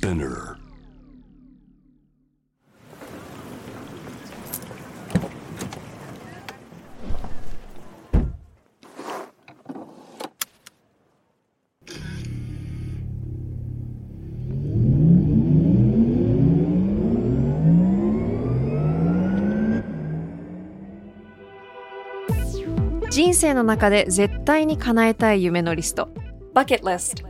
Spinner. 人生の中で絶対に叶えたい夢のリスト Bucket List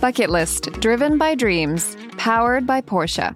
Bucket List Driven by Dreams Powered by Porsche.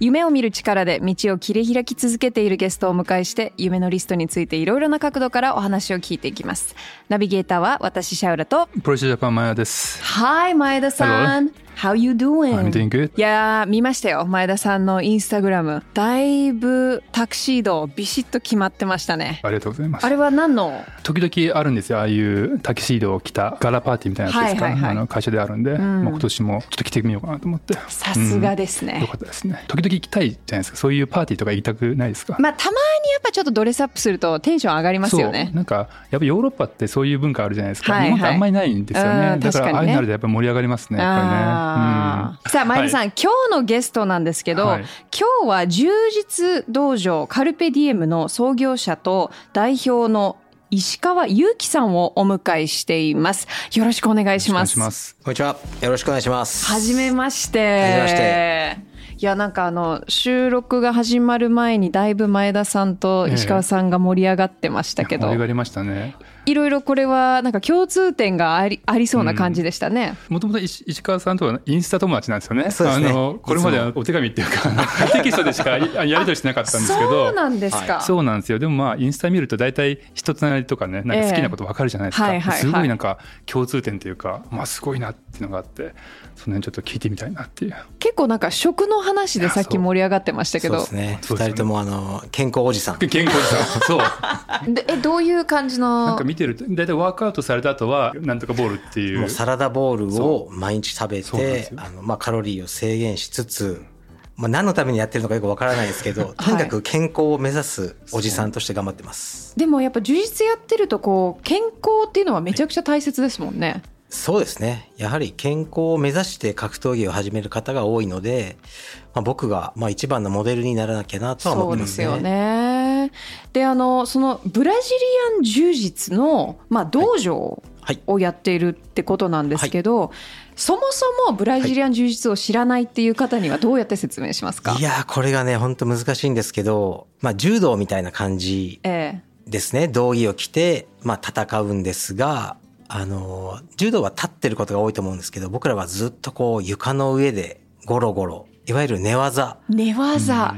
夢を見る力で道を切り開き続けているゲストをお迎えして夢のリストについていろいろな角度からお話を聞いていきます。ナビゲーターは私シャウラと。プロシェジャパンマヤです。Hi 前田さん How you doing? I'm doing good. いやー見ましたよ前田さんのインスタグラムだいぶタクシードビシッと決まってましたねありがとうございますあ。れは何の？時々あるんですよ。ああいうタキシードを着たガラパーティーみたいなやつですか？はいはいはいあの会社であるんで、もう今年もちょっと着てみようかなと思って。さすがですね、よかったですね。時々行きたいじゃないですか。そういうパーティーとか行きたくないですか？まあたまにやっぱちょっとドレスアップするとテンション上がりますよねなんかやっぱヨーロッパってそういう文化あるじゃないですか、はいはい日本ってあんまりないんですようんねだからああいうのあるとやっぱり盛り上がりますねやっぱあーさあ前田さん、はい今日のゲストなんですけど、はい。今日は充実道場カルペディエムの創業者と代表の石川祐希さんをお迎えしています。よろしくお願いします。します。こんにちは。よろしくお願いします。はじめまして。はじめまして。いやなんかあの収録が始まる前にだいぶ前田さんと石川さんが盛り上がってましたけど、盛り上がりましたねいろいろこれはなんか共通点がありありそうな感じでしたね。もともと石石川さんとはインスタ友達なんですよね。そうですねあのこれまではお手紙っていうか テキストでしかやり取りしてなかったんですけど。そうなんですか。そうなんですよでもまあインスタ見ると大体人となりとかねなんか好きなこと分かるじゃないですか、ええはいはいはいすごいなんか共通点というか、まあ、すごいなっていうのがあってその辺ちょっと聞いてみたいなっていう結構なんか食の話でさっき盛り上がってましたけど。そうで、すね。そうですね。二人ともあの健康おじさん。健康ですそう。でえどういう感じの？なんか見てると大体ワークアウトされた後はなんとかボールっていう。もうサラダボールを毎日食べて、よ。あのまあカロリーを制限しつつ、まあ何のためにやってるのかよくわからないですけど、とにかく健康を目指すおじさんとして頑張ってます。でもやっぱ充実やってるとこう健康っていうのはめちゃくちゃ大切ですもんね。そうですね。やはり健康を目指して格闘技を始める方が多いので、まあ、僕がまあ一番のモデルにならなきゃなとは思ってますね。そうですよね。であのそのブラジリアン柔術の、まあ、道場はい。をやっているってことなんですけど、そもそもブラジリアン柔術を知らないっていう方にはどうやって説明しますか？いやー、これがね、本当難しいんですけど、まあ柔道みたいな感じえですね。道着を着て、まあ戦うんですが、あのー、柔道は立ってることが多いと思うんですけど、僕らはずっとこう床の上でゴロゴロ、いわゆる寝技え寝技、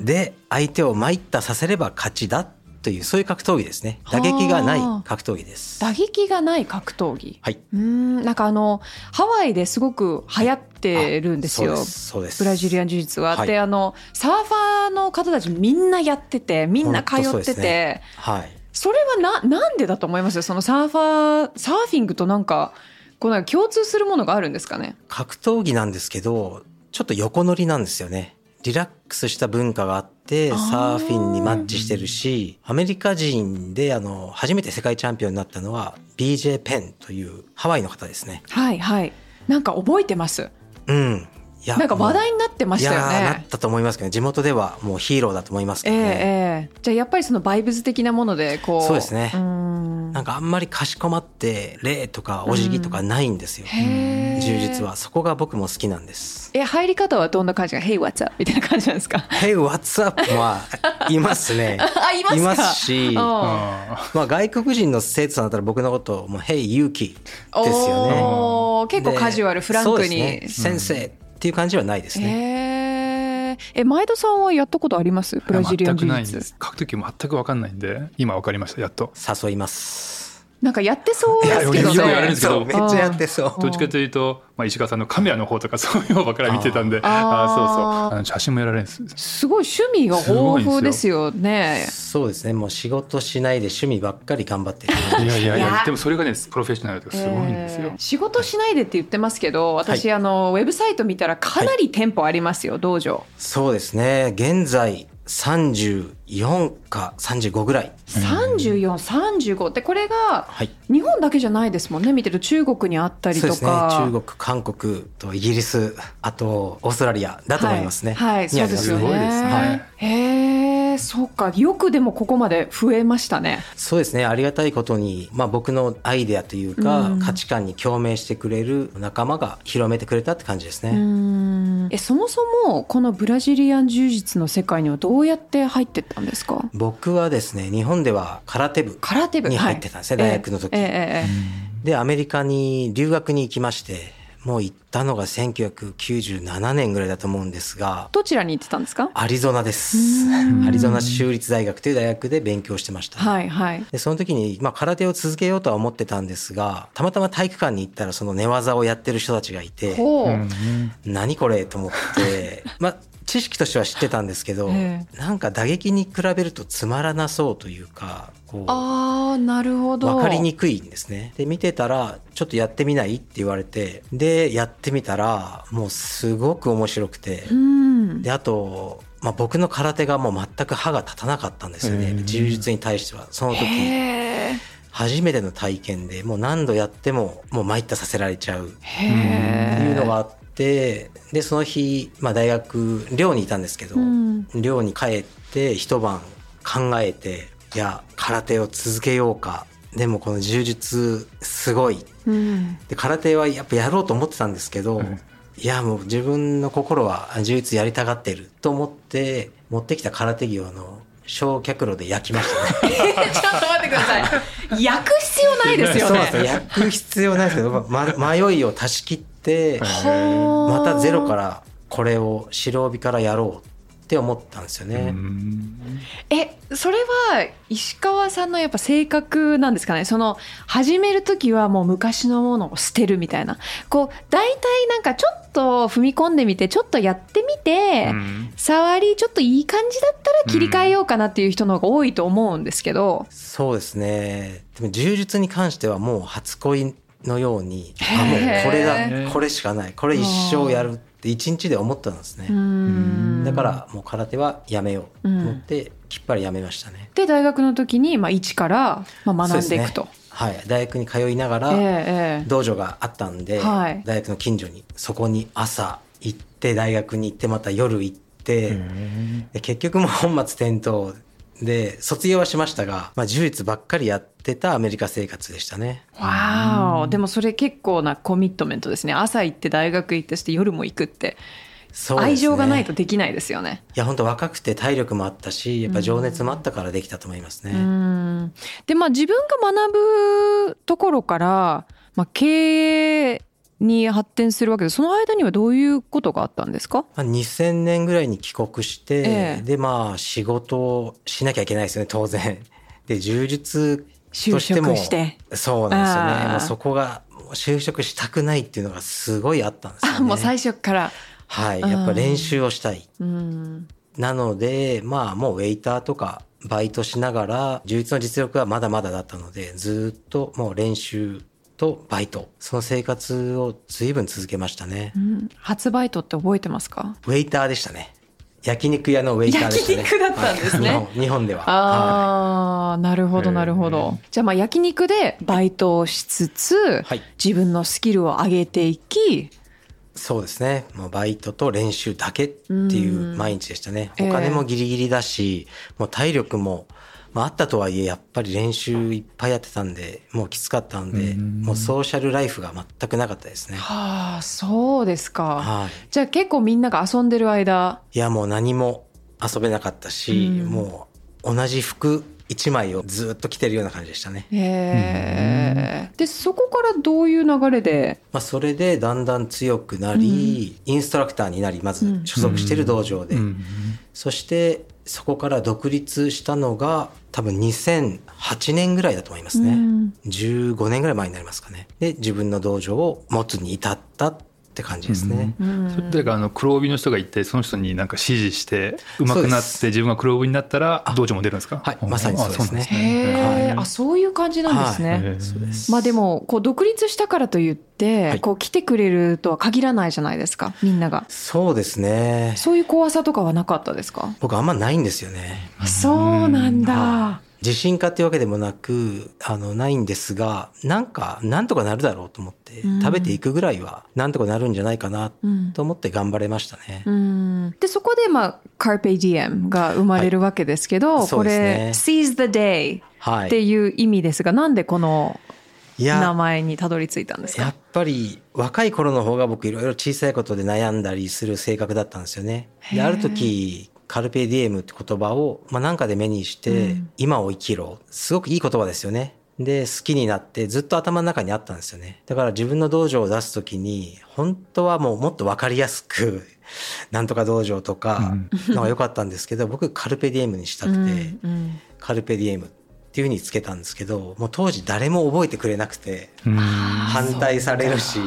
で相手を参ったさせれば勝ちだという、そういう格闘技ですね。打撃がない格闘技です。打撃がない格闘技はい。うーんなんかあのハワイですごく流行ってるんですよ、あそうです。そうです。ブラジリアン柔術は。はいであのサーファーの方たちみんなやっててみんな通本当そうっててですねはい。それはななんでだと思いますそのサーファーサーフィングとなんかこうなんか共通するものがあるんですかね？格闘技なんですけど、ちょっと横乗りなんですよね。リラックスした文化があって、サーフィンにマッチしてるし、アメリカ人であの、初めて世界チャンピオンになったのは BJ ペンというハワイの方ですね。はいはいなんか覚えてます？うん。いやなんか話題になってましたよいやーなっねたと思いますけど、地元ではもうヒーローだと思いますけええどね。ええじゃあやっぱりそのバイブズ的なものでこうそうですねーんなんかあんまりかしこまって、礼とかお辞儀とかないんですよ。へー柔術は。そこが僕も好きなんです。え入り方はどんな感じ？が「Hey what's up?」みたいな感じなんですか？Hey, what's up? はいますね。あいますか？いますし、まあ外国人の生徒さんだったら僕のことをもう、Hey, 勇気ですよね。結構カジュアルでフランクに、ね、先生っていう感じはないですね。え前田さんはやったことあります？ブラジリアン柔全くないんで術す格闘技全く分かんないんで今分かりましたやっと。誘います。なんかやってそうですけどいやよくやるんですけどめっちゃやってそう。どっちかというと、まあ、石川さんのカメラの方とかそういう方ばっかり見てたんで、ああ、そうそう。あの写真もやられるんです。すごい趣味が豊富ですよねそうですね。もう仕事しないで趣味ばっかり頑張ってるいやいやいや、でもそれがね、プロフェッショナルとかすごいんですよえー。仕事しないでって言ってますけど私、はあのウェブサイト見たらかなり店舗ありますよ、道場そうですね。現在34か35ぐらい。3435ってこれがはい。日本だけじゃないですもんね見てると中国にあったりとそうですね。か中国、韓国とイギリス、あとオーストラリアだと思いますね。はい、はいそうですよね。すごいですねへえ、そうか。よくでもここまで増えましたね。そうですね。ありがたいことに、まあ僕のアイデアというか、うん価値観に共鳴してくれる仲間が広めてくれたって感じですうね。ん。え、そもそもこのブラジリアン柔術の世界にはどうやって入ってったんですか？僕はですね、日本では空手部空手部に入ってたんですね、はい大学の時。えええええで、アメリカに留学に行きまして、もう行ったのが1997年ぐらいだと思うんですが、どちらに行ってたんですか？アリゾナですうん。アリゾナ州立大学という大学で勉強してました。はいはい。で、その時に、まあ、空手を続けようとは思ってたんですが、たまたま体育館に行ったらその寝技をやってる人たちがいて、何これと思って、まあ、知識としては知ってたんですけど、えなんか打撃に比べるとつまらなそうというか、こう、ああ、なるほど。分かりにくいんですね。で、見てたら、ちょっとやってみないって言われて、で、やってみたら、もうすごく面白くてう、ん。で、あと、まあ、僕の空手がもう全く歯が立たなかったんですよね。柔術に対しては。その時。初めての体験で、もう何度やっても、もう参ったさせられちゃう。っていうのがあって、で、その日、まあ大学、寮にいたんですけど、うん寮に帰って一晩考えて、いや、空手を続けようか。でもこの柔術すごい。うん。で、空手はやっぱやろうと思ってたんですけど、うんいや、もう自分の心は柔術やりたがってると思って、持ってきた空手着をあの、焼却炉で焼きましたね。ちょっと待ってください。焼く必要ないですよそうなんです。焼く必要ないですけど、ま、迷いを足し切って、はあまたゼロからこれを白帯からやろうって思ったんですよね。えそれは石川さんのやっぱ性格なんですかね？その始める時はもう昔のものを捨てるみたいな。こう大体なんかちょっと踏み込んでみてちょっとやってみて、うん。触りちょっといい感じだったら切り替えようかなっていう人の方が多いと思うんですけど、そうですね。でも柔術に関してはもう初恋のように、あ、もうこれだ、これしかない、これ一生やるって一日で思ったんですね。ん。だからもう空手はやめようと思って、きっぱりやめましたね。で大学の時に、まあ、一から、まあ、学んでいくと。ね。はい。大学に通いながら、道場があったんで、はい。大学の近所にそこに朝行って大学に行ってまた夜行って、で結局もう本末転倒で卒業はしましたが、まあ、柔術ばっかりやってたアメリカ生活でしたね。わーおでもそれ結構なコミットメントですね。朝行って大学行ってして夜も行くって、ね。愛情がないとできないですよね。いや本当若くて体力もあったしやっぱ情熱もあったからできたと思いますね。うん。でまあ自分が学ぶところから、まあ、経営に発展するわけでその間にはどういうことがあったんですか？まあ、2000年ぐらいに帰国して、ええでまあ仕事をしなきゃいけないですよね当然。で柔術就としても職して。そうなんですよね。もうそこが就職したくないっていうのがすごいあったんですよね。あ もう最初から。はい。やっぱ練習をしたい。うんなので、まあもうウェイターとかバイトしながら、充実の実力はまだまだだったので、ずっともう練習とバイト、その生活を随分続けましたねう。ん発売トって覚えてますか？ウェイターでしたね。焼肉屋のウェイターでしたね。焼肉だったんですねはい日本日本では。はああ、なるほどなるほへど。じゃあまあ焼肉でバイトをしつつ、はい自分のスキルを上げていき、い。そうですね。もうバイトと練習だけっていう毎日でしたね。ええお金もギリギリだし、もう体力も、まああったとはいえ、やっぱり練習いっぱいやってたんで、もうきつかったんで、うんもうソーシャルライフが全くなかったですね。はあ、そうですか。はい。じゃあ結構みんなが遊んでる間、いやもう何も遊べなかったし、うんもう同じ服一枚をずっと着てるような感じでしたね。へえ。で、そこからどういう流れで、まあそれでだんだん強くなり、インストラクターになり、まず所属してる道場で。うんそしてそこから独立したのが多分2008年ぐらいだと思いますね。うん15年ぐらい前になりますかね。で、自分の道場を持つに至ったって感じですね。うんそれってかあの黒帯の人がいてその人になんか指示して上手くなって自分が黒帯になったら道場も出るんですか？はいまさにそうですね。あへえ、はい。あそういう感じなんですね。へえそうです。まあでもこう独立したからといって、はい。こう来てくれるとは限らないじゃないですかみんなが。そうですね。そういう怖さとかはなかったですか、僕あんまないんですよね。そうなんだ、自信家っていうわけでもなく、あの、ないんですが、なんか、なんとかなるだろうと思って、うん。食べていくぐらいは、なんとかなるんじゃないかなうん。と思って頑張れましたね。うん。でそこで、まあ、Carpe Diem が生まれるわけですけど、はい。こですね。れ Seize the Day ってはい。いう意味ですが、なんでこのい名や、前にたどり着いたんですか？やっぱり若い頃の方が僕いろいろ小さいことで悩んだりする性格だったんですよね。で、ある時、カルペディエムって言葉を、まあ、なんかで目にして、うん今を生きろ。すごくいい言葉ですよね。で、好きになってずっと頭の中にあったんですよね。だから自分の道場を出すときに、本当はもうもっとわかりやすく、なんとか道場とかのが良かったんですけど、僕カルペディエムにしたくて、カルペディエムっていうふうにつけたんですけど、もう当時誰も覚えてくれなくて、うん反対されるし、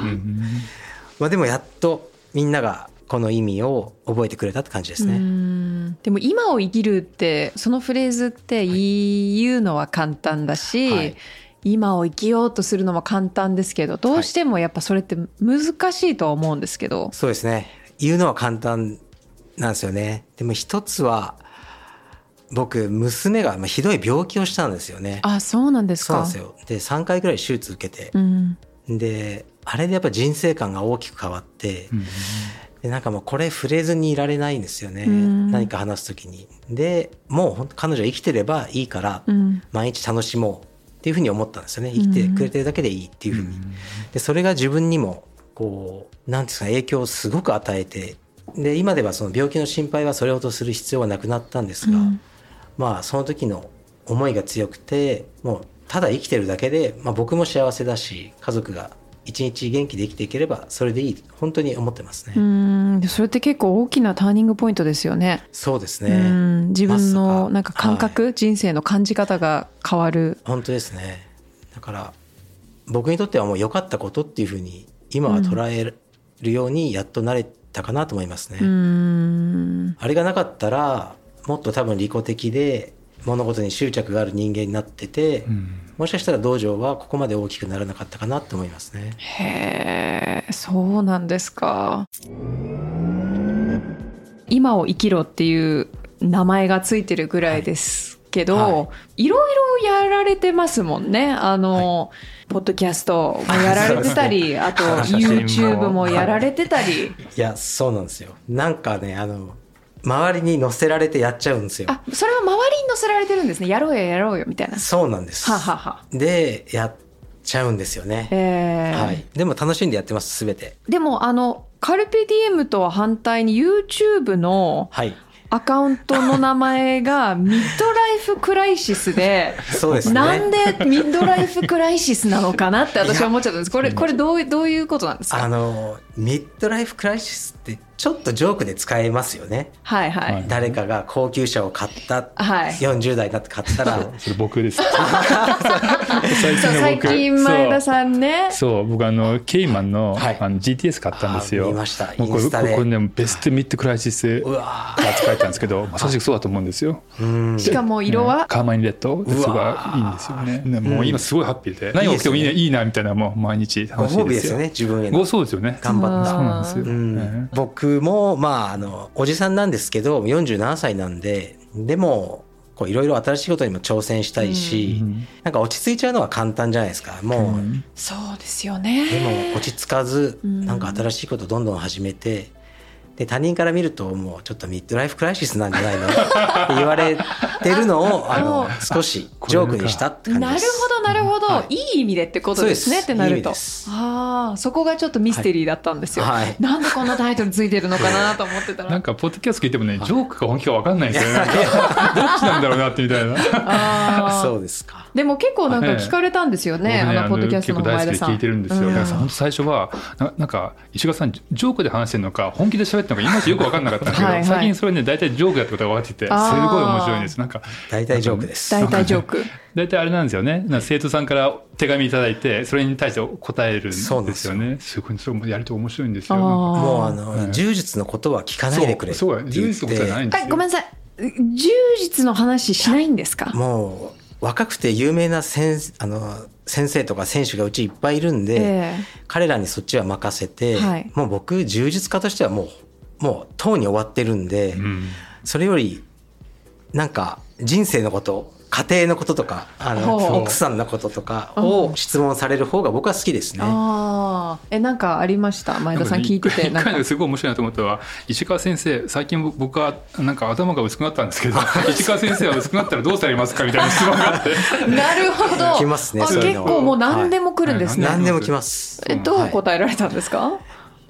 まあでもやっとみんながこの意味を覚えてくれたって感じですうね。んでも今を生きるってそのフレーズって言うのは簡単だし、はい今を生きようとするのも簡単ですけどどうしてもやっぱそれって難しいとは思うんですけど、そうですね。言うのは簡単なんですよね。でも一つは、僕、娘がまあひどい病気をしたんですよね。あそうなんですか？そうなんですよ。で、3回ぐらい手術受けてう、んで、あれでやっぱ人生観が大きく変わって、うんでなんかもうこれ触れずにいられないんですよね。うん何か話すときに。で、もう彼女は生きてればいいから、うん毎日楽しもうっていうふうに思ったんですよね。生きてくれてるだけでいいっていうふうに。で、それが自分にも、こう、なんていうんですか、影響をすごく与えて、で、今ではその病気の心配はそれほどする必要はなくなったんですが、うんまあ、その時の思いが強くて、もう、ただ生きてるだけで、まあ僕も幸せだし、家族が一日元気で生きていければ、それでいい、本当に思ってますね。うんでそれって結構大きなターニングポイントですよね。そうですうね。ん自分のなんか感覚、人生の感じ方が変わる。本当ですねだから僕にとってはもう良かったことっていうふうに今は捉えるようにやっとなれたかなと思いますね、うんあれがなかったらもっと多分利己的で物事に執着がある人間になってて、うんもしかしたら道場はここまで大きくならなかったかなと思いますねへえそうなんですか。今を生きろっていう名前がついてるぐらいですけど、、はいろいろやられてますもんね。あの、ポッドキャストもやられてたり、あと YouTube もやられてたり。いやそうなんですよなんかねあの周りに乗せられてやっちゃうんですよ。あ、それは周りに乗せられてるんですね。やろうよやろうよみたいな。そうなんです。ははは。でやっちゃうんですよね、え。ーはい、でも楽しんでやってます全て。でもあのカルペディエムとは反対に YouTube のはい。アカウントの名前が midlife crisis で、そうですね。なんで midlife crisis なのかなって私は思っちゃったんです。これ、これどういどういうことなんですあかの midlife crisis ってちょっとジョークで使えますよね。はいはい。はい。誰かが高級車を買った、はい。40代になって買ったら、それ僕です。最そう最近前田さんね。そう僕あの Caymanの,、はい。あの GTS 買ったんですよ。あ見ました。もうこれこれね best mid crisis うわが使えたんですけどまさしくそうだと思うんですよ。うん。しかも色ね。は、 carmine red ですごいうわいいんですよね。ねもう今すごいハッピーで、何が起きてもいい,、ね、いいなみたいなもう毎日ご楽しいですよ褒美ですよね、自分への。ご。そうですよね。頑張った。そうなんですよ、うん。ね僕も、まあ、あの、おじさんなんですけど、47歳なんで、でも、こういろいろ新しいことにも挑戦したいし、うんなんか落ち着いちゃうのは簡単じゃないですか。もう、うんそうですよでね。も落ち着かず、うんなんか新しいことどんどん始めて、で、他人から見るともうちょっとミッドライフクライシスなんじゃないの？って言われてるのを、あの、少しジョークにしたって感じなるです。ほどなるほど、、はい。い意味でってことですねってなると。ああそこがちょっとミステリーだったんですよ、はい。なんでこんなタイトルついてるのかなと思ってたら。なんかポッドキャスト聞いてもね、ジョークか本気か分かんないんですよね。どっちなんだろうなってみたいな。あー。そうですか。でも結構なんか聞かれたんですよね、僕あのポッドキャストの前田さん結構大好きで聞いてるんですよ。うん。本当最初はななんか石川さんジョークで話してるのか本気で喋ってのがいまいちよく分かんなかったんですけどはいはい。最近それね大体ジョークだってことが分かってきてすごい面白いんです。なんか大体ジョークです。大体ジョーク。大体あれなんですよね。生徒さんから手紙いただいてそれに対して答えるんですそうなんですよ。ねすごいそれもやると面白いんですよ。もうあの、はい。柔術のことは聞かないでくれそう。そう柔術のことじゃないんですよ。あごめんなさい。柔術の話しないんですか？もう若くて有名な先あの先生とか選手がうちいっぱいいるんで、え彼らにそっちは任せて、はい。もう僕柔術家としてはもうもうとうに終わってるんで、うん。それよりなんか人生のこと家庭のこととかあの奥さんのこととかう。をん質問される方が僕は好きですね。えなんかありました？前田さん聞いてて。一なんか。すごい面白いなと思ったのは石川先生最近僕はなんか頭が薄くなったんですけど 石川先生は薄くなったらどうされますか？みたいな質問があって。なるほど。来ますね結構もう何でも来るんですね、はい。何でも来ます。えどうはい。答えられたんですか、い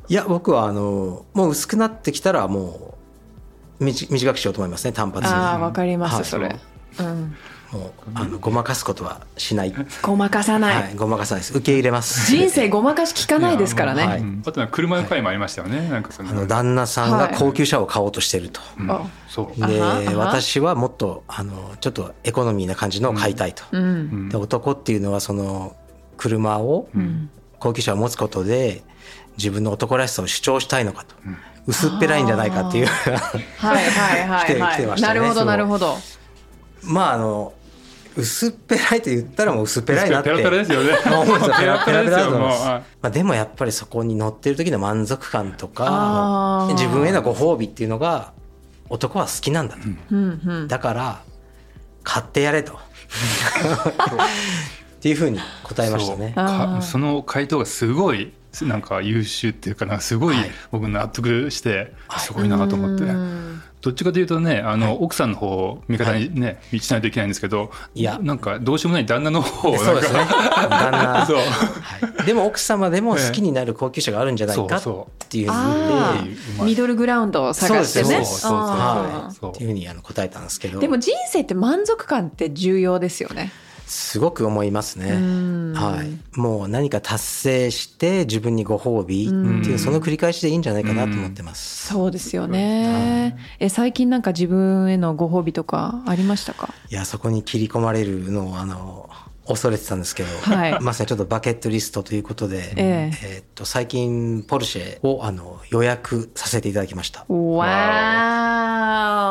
や僕はあのもう薄くなってきたらもう短短くしようと思いますね単発に。ああわかります、はい。それ、うん、もうあのごまかすことはしない。ごまかさない、はい、ごまかさないです。受け入れます。人生ごまかし聞かないですからね、はい。うん。あとは車の回もありましたよね。なんかその。あの旦那さんが高級車を買おうとしてると。うん。あそう。あではあは。私はもっとあのちょっとエコノミーな感じのを買いたいと。うん。うん。で男っていうのはその車をうん高級車を持つことで自分の男らしさを主張したいのかと。薄っぺらいんじゃないかっていう。はいはいはいはい、来てましたねなるほどなるほど。まああの薄っぺらいと言ったらもう薄っぺらいなって。ペラペラですよね。ま あ思うんですよ。ペラペラペラだと思いままあ、でもやっぱりそこに乗ってる時の満足感とか自分へのご褒美っていうのが男は好きなんだと、うんうん。だから買ってやれと っていうふうに答えましたね。その回答がすごいなんか優秀っていうかなすごいはい。僕納得してすごいなと思って、うん。どっちかというとねあの、奥さんの方を味方にね道しないといけないんですけどいや。なんかどうしようもない旦那の方をそうですね。旦那。そう。はい、でも奥様でも好きになる高級車があるんじゃないかっていうふうに。あ言ってあミドルグラウンドを探してね。そうです。そうそうそうあー。そうっていうふうにあの答えたんですけど。でも人生って満足感って重要ですよねすごく思いますね。ん。はい、もう何か達成して自分にご褒美っていうその繰り返しでいいんじゃないかなと思ってます。そうですよね。え最近なんか自分へのご褒美とかありましたか？いやそこに切り込まれるのをあの恐れてたんですけど、はい。まさにちょっとバケットリストということで、ええ。えーっと最近ポルシェをあの予約させていただきました。わ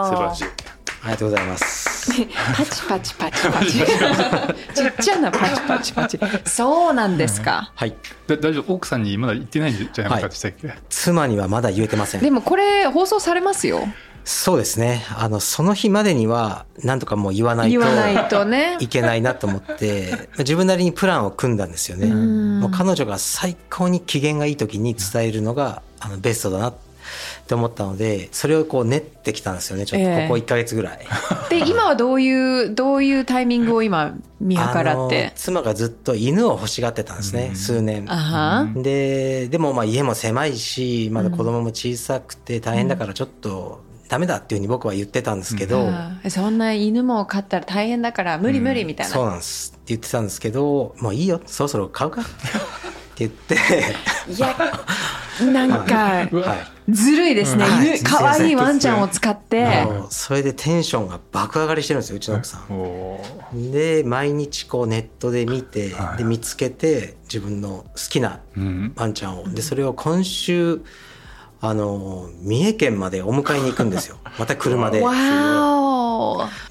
ー。素晴らしい。ありがとうございます。パチパチパチパチ。ちっちゃなパチパチパチ。そうなんですか。はい、だ大丈夫？奥さんにまだ言ってないんじゃない？かって言ってたっけ、妻にはまだ言えてません。でもこれ放送されますよ。そうですね。あのその日までにはなんとかもう言わないと言わないとね。いけないなと思って自分なりにプランを組んだんですよね。ん。もう彼女が最高に機嫌がいい時に伝えるのがあのベストだなって思ったのでそれをこう練ってきたんですよねちょっと。ええ。ここ1ヶ月ぐらい。で今はどういうどういうタイミングを今見計らって？妻がずっと犬を欲しがってたんですね、数年。あは。ででもまあ家も狭いしまだ子供も小さくて大変だからちょっとダメだっていうふうに僕は言ってたんですけど、あー。そんな犬も飼ったら大変だから無理無理みたいな、そうなんです。って言ってたんですけどもういいよ。そろそろ買うか。って言って。いやなんかずるいですね、はい。犬可愛いワンちゃんを使って。それでテンションが爆上がりしてるんですようちの奥さん。で毎日こうネットで見て、はい。で見つけて自分の好きなうん。ワンちゃんを。でそれを今週あの三重県までお迎えに行くんですよ。また車で。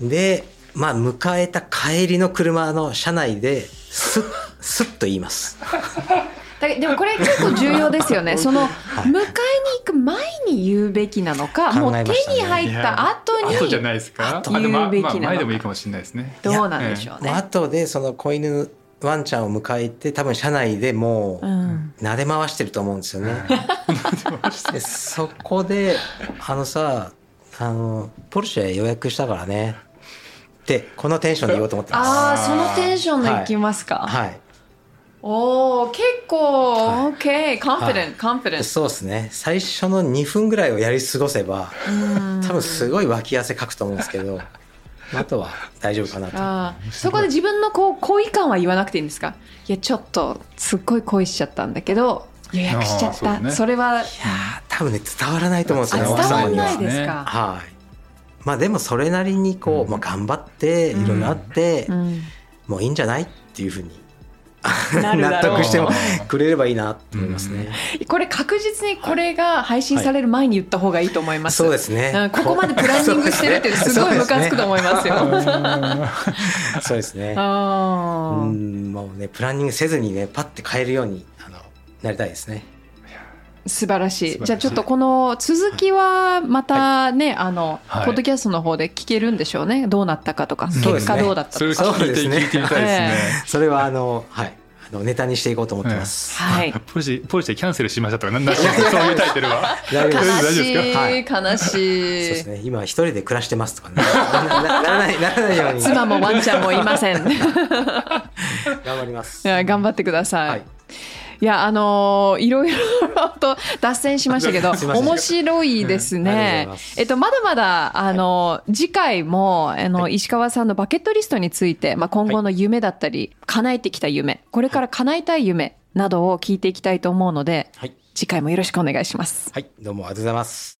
でまあ迎えた帰りの車の車内ですっすっと言います。だでもこれ結構重要ですよね。その迎えに行く前に言うべきなのかもう手に入った後に後じゃないですか？言うべきなの前でもいいかもしれないですね。どうなんでしょうね。後でその子犬ワンちゃんを迎えて多分車内でもううん。撫で回してると思うんですよね。でそこで「あのさあのポルシェ予約したからね」ってこのテンションで言おうと思ってます。ああそのテンションでいきますか、はいおお結構、はい。OK コンフィデンはトコンフィデントそうですね。最初の2分ぐらいをやり過ごせば多分すごい脇汗かくと思うんですけど あとは大丈夫かなと。そこで自分のこう恋感は言わなくていいんですか？いやちょっとすっごい恋しちゃったんだけど予約しちゃった。そ,、ね。れは。いやー多分ね伝わらないと思うんですよ。ねあ伝わらないですか？はい。まあでもそれなりにこう、まあ、頑張っていろいろあって、うん。もういいんじゃない？っていうふうに 納得してもくれればいいなと思いますね。これ確実にこれが配信される前に言った方がいいと思います。そうですねうんここまでプランニングしてるってすごいムカつくと思いますよ。そうですね。あうーんもうねプランニングせずにねパッて変えるようにあのなりたいですね。素晴らしい。素晴らしい。じゃあちょっとこの続きはまたね、あの、はい。ポッドキャストの方で聞けるんでしょうね。どうなったかとか。結そうですね。果どうだったそれとか。を聞い。てそうですね聞いてみたいですね。それはあのはい。あのネタにしていこうと思ってます。はい。ポルシェポルシェキャンセルしましたとかななし。そういうタイトルは？大丈夫です悲しい、はい。悲しそうですい、ね。今一人で暮らしてますとかね。ななならないならないように。妻もワンちゃんもいません。い 頑張ります。や頑張ってください、はいいやあのーいろいろと脱線しましたけど面白いですね。います。えっとまだまだあのー次回もあの、石川さんのバケットリストについて、まあ、今後の夢だったり、叶えてきた夢これから叶えたい夢などを聞いていきたいと思うのではい。次回もよろしくお願いします。はい。どうもありがとうございます。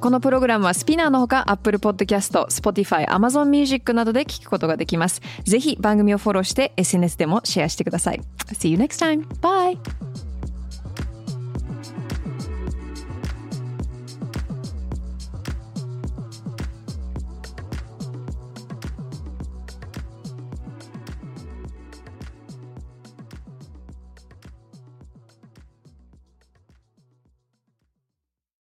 このプログラムはスピナーのほか Apple Podcast、Spotify、Amazon Music などで聞くことができます。ぜひ番組をフォローして SNS でもシェアしてください。See you next time. Bye!